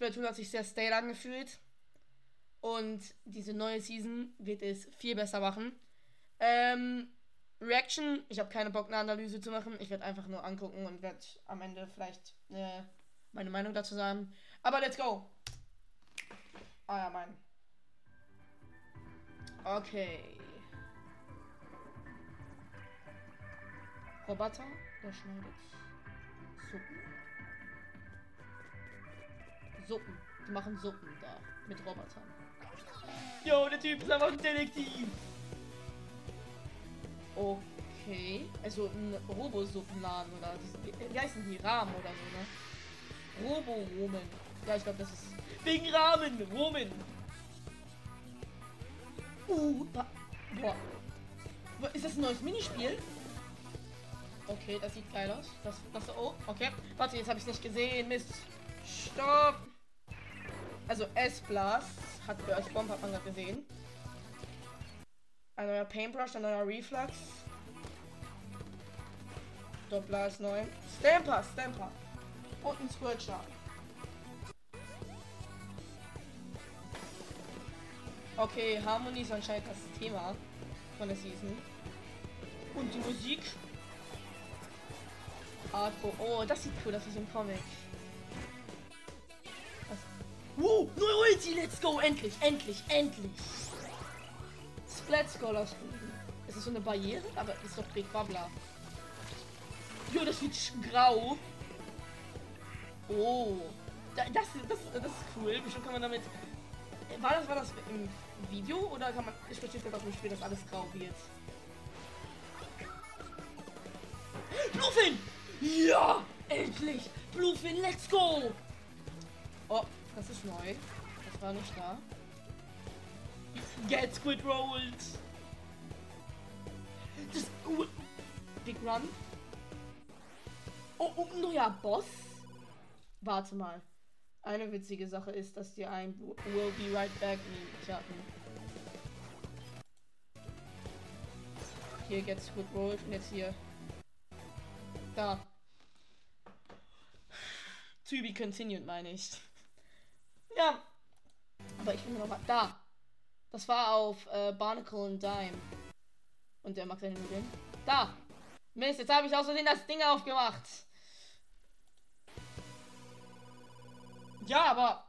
Splatoon hat sich sehr stale angefühlt. Und diese neue Season wird es viel besser machen. Ähm, Reaction, ich habe keine Bock, eine Analyse zu machen. Ich werde einfach nur angucken und werde am Ende vielleicht äh, meine Meinung dazu sagen. Aber let's go! Ah ja, mein. Okay. Roboter, der schneidet Suppen. Suppen. Die machen Suppen da mit Robotern. Jo, der Typ ist einfach ein Detektiv. Okay. Also ein Robosuppenladen oder wie heißen die? Rahmen oder so, ne? Robo-Romen. Ja, ich glaube, das ist. Wegen Rahmen! Romen! Uh, boah. Ist das ein neues Minispiel? Okay, das sieht geil aus. Das, das, oh, okay. Warte, jetzt habe ich nicht gesehen. Mist. Stopp. Also S-Blast hat Burst Bomb, hat man gerade gesehen. Ein neuer Paintbrush, ein neuer Reflux. Doppler ist neu. Stamper, Stamper. Und ein Squirt Shark. Okay, Harmony ist anscheinend das Thema von der Season. Und die Musik. Hardcore. Oh, das sieht cool aus wie so ein Comic. Wow, neue Ulti, let's go, endlich, endlich, endlich. Splat Scholar Ist das so eine Barriere? Aber ist doch Big Bubbler. Jo, das wird grau. Oh. Das, das, das ist cool. Bestimmt kann man damit war das, war das im Video oder kann man. Ich verstehe gerade im Spiel, dass alles grau wird. Bluefin! Ja! Endlich! Bluefin, let's go! Oh, das ist neu. Das war nicht da. Get Squid Rolled! Das. Uh, Big Run. Oh, oh, neuer Boss? Warte mal. Eine witzige Sache ist, dass die ein Will be right back nicht hatten. Hier geht's gut rolled und jetzt hier. Da. To be continued, meine ich. Ja. Aber ich bin noch mal. Da. Das war auf äh, Barnacle und Dime. Und der mag seine Nudeln. Da. Mist, jetzt habe ich außerdem das Ding aufgemacht. Ja, aber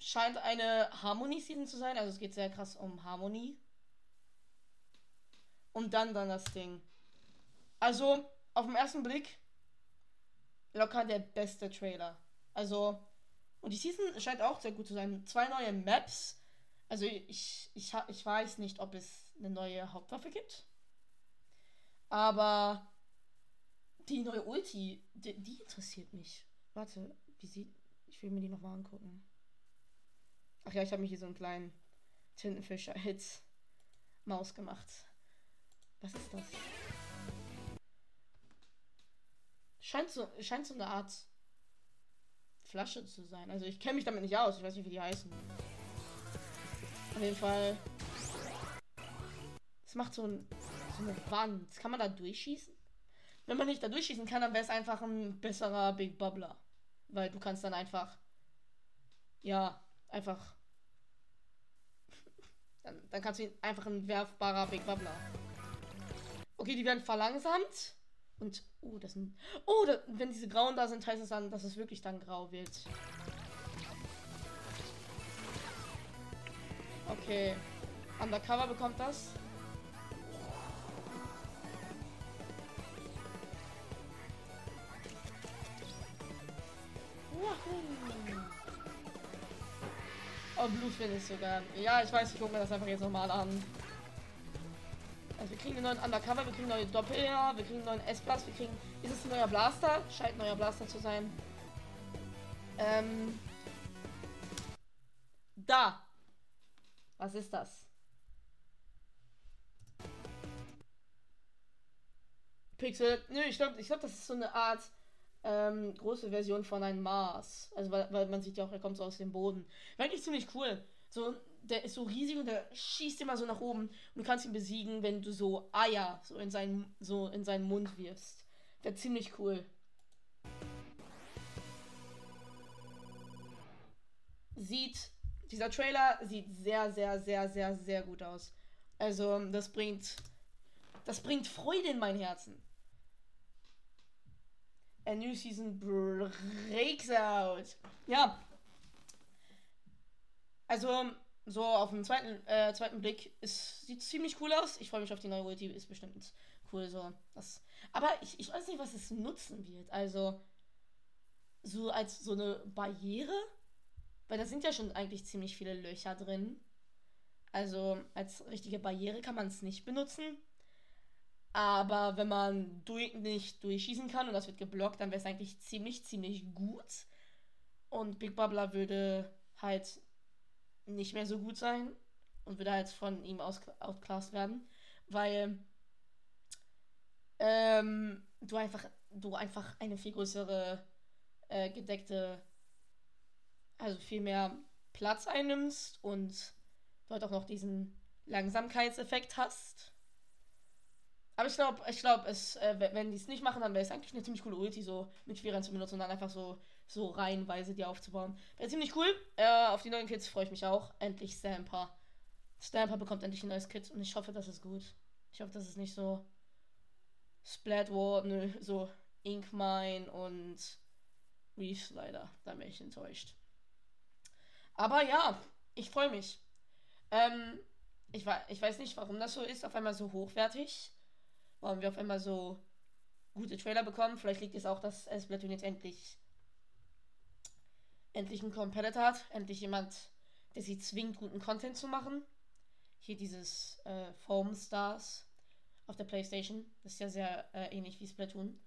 scheint eine Harmonie-Season zu sein. Also es geht sehr krass um Harmonie. Und dann dann das Ding. Also, auf den ersten Blick locker der beste Trailer. Also, und die Season scheint auch sehr gut zu sein. Zwei neue Maps. Also, ich, ich, ich weiß nicht, ob es eine neue Hauptwaffe gibt. Aber die neue Ulti, die, die interessiert mich. Warte, wie sieht. Ich will mir die nochmal angucken. Ach ja, ich habe mir hier so einen kleinen Tintenfisch als Maus gemacht. Was ist das? Scheint so, scheint so eine Art Flasche zu sein. Also ich kenne mich damit nicht aus. Ich weiß nicht, wie die heißen. Auf jeden Fall. Es macht so, ein, so eine Wand. Kann man da durchschießen? Wenn man nicht da durchschießen kann, dann wäre es einfach ein besserer Big Bubbler. Weil du kannst dann einfach. Ja, einfach. Dann, dann kannst du ihn einfach ein werfbarer Big Bubbler. Okay, die werden verlangsamt. Und, oh, das sind. Oh, da, wenn diese Grauen da sind, heißt es dann, dass es wirklich dann grau wird. Okay. Undercover bekommt das. Oh, Bluefin ist sogar. Ja, ich weiß, ich gucke mir das einfach jetzt nochmal an. Also wir kriegen einen neuen Undercover, wir kriegen neue Doppeljahr, wir kriegen einen neuen S-Plus, wir kriegen. Ist es ein neuer Blaster? Scheint ein neuer Blaster zu sein. Ähm. Da. Was ist das? Pixel. Nö, ich glaube, ich glaub, das ist so eine Art ähm, große Version von einem Mars. Also weil, weil man sieht ja auch, er kommt so aus dem Boden. Wirklich ziemlich cool. So, der ist so riesig und der schießt immer so nach oben. Und du kannst ihn besiegen, wenn du so Eier so in seinen, so in seinen Mund wirfst. Der ziemlich cool. sieht, dieser Trailer sieht sehr, sehr, sehr, sehr, sehr gut aus. Also, das bringt, das bringt Freude in mein Herzen. A new season breaks out. Ja. Also, so auf den zweiten, äh, zweiten Blick, es sieht ziemlich cool aus. Ich freue mich auf die neue Ulti, ist bestimmt cool so. Das, aber ich, ich weiß nicht, was es nutzen wird. Also, so als so eine Barriere? Weil da sind ja schon eigentlich ziemlich viele Löcher drin. Also, als richtige Barriere kann man es nicht benutzen. Aber wenn man durch, nicht durchschießen kann und das wird geblockt, dann wäre es eigentlich ziemlich, ziemlich gut. Und Big Bubbler würde halt nicht mehr so gut sein und würde halt von ihm aus, outclassed werden. Weil ähm, du einfach, du einfach eine viel größere äh, gedeckte, also viel mehr Platz einnimmst und halt auch noch diesen Langsamkeitseffekt hast. Aber ich glaube, ich glaube, es, äh, wenn die es nicht machen, dann wäre es eigentlich eine ziemlich coole Ulti, so mit Schwierern zu benutzen und dann einfach so, so reihenweise die aufzubauen. Wäre ziemlich cool. Äh, auf die neuen Kits freue ich mich auch. Endlich Stamper. Stamper bekommt endlich ein neues Kit und ich hoffe, das ist gut. Ich hoffe, das ist nicht so Splat War, nö, so Ink Mine und Reef leider. Da bin ich enttäuscht. Aber ja, ich freue mich. Ähm, ich, ich weiß nicht, warum das so ist, auf einmal so hochwertig warum wir auf einmal so gute Trailer bekommen. Vielleicht liegt es auch, dass Splatoon jetzt endlich endlich einen Competitor hat, endlich jemand, der sie zwingt, guten Content zu machen. Hier dieses äh, Foam Stars auf der Playstation. Das ist ja sehr äh, ähnlich wie Splatoon.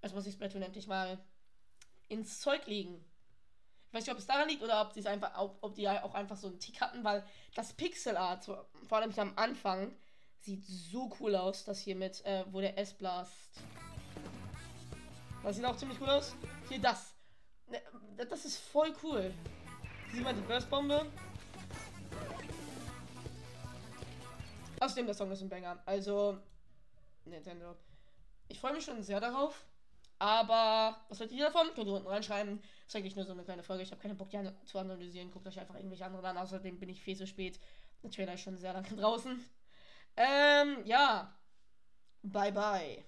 Also muss ich Splatoon endlich mal ins Zeug legen. Ich weiß nicht, ob es daran liegt oder ob, einfach, ob, ob die auch einfach so einen Tick hatten, weil das Pixel Art, vor allem am Anfang, Sieht so cool aus, das hier mit, äh, wo der S-Blast. Das sieht auch ziemlich cool aus. Hier das. Das ist voll cool. Sieh mal die Burst-Bombe. Außerdem, der Song ist ein Banger. Also, Nintendo. Ich freue mich schon sehr darauf. Aber was haltet ihr davon? Könnt ihr unten reinschreiben. Das ist eigentlich nur so eine kleine Folge. Ich habe keine Bock, die zu analysieren. Guckt euch einfach irgendwelche anderen an. Außerdem bin ich viel zu spät. Der Trailer ist schon sehr lange draußen. Ähm, ja. Bye bye.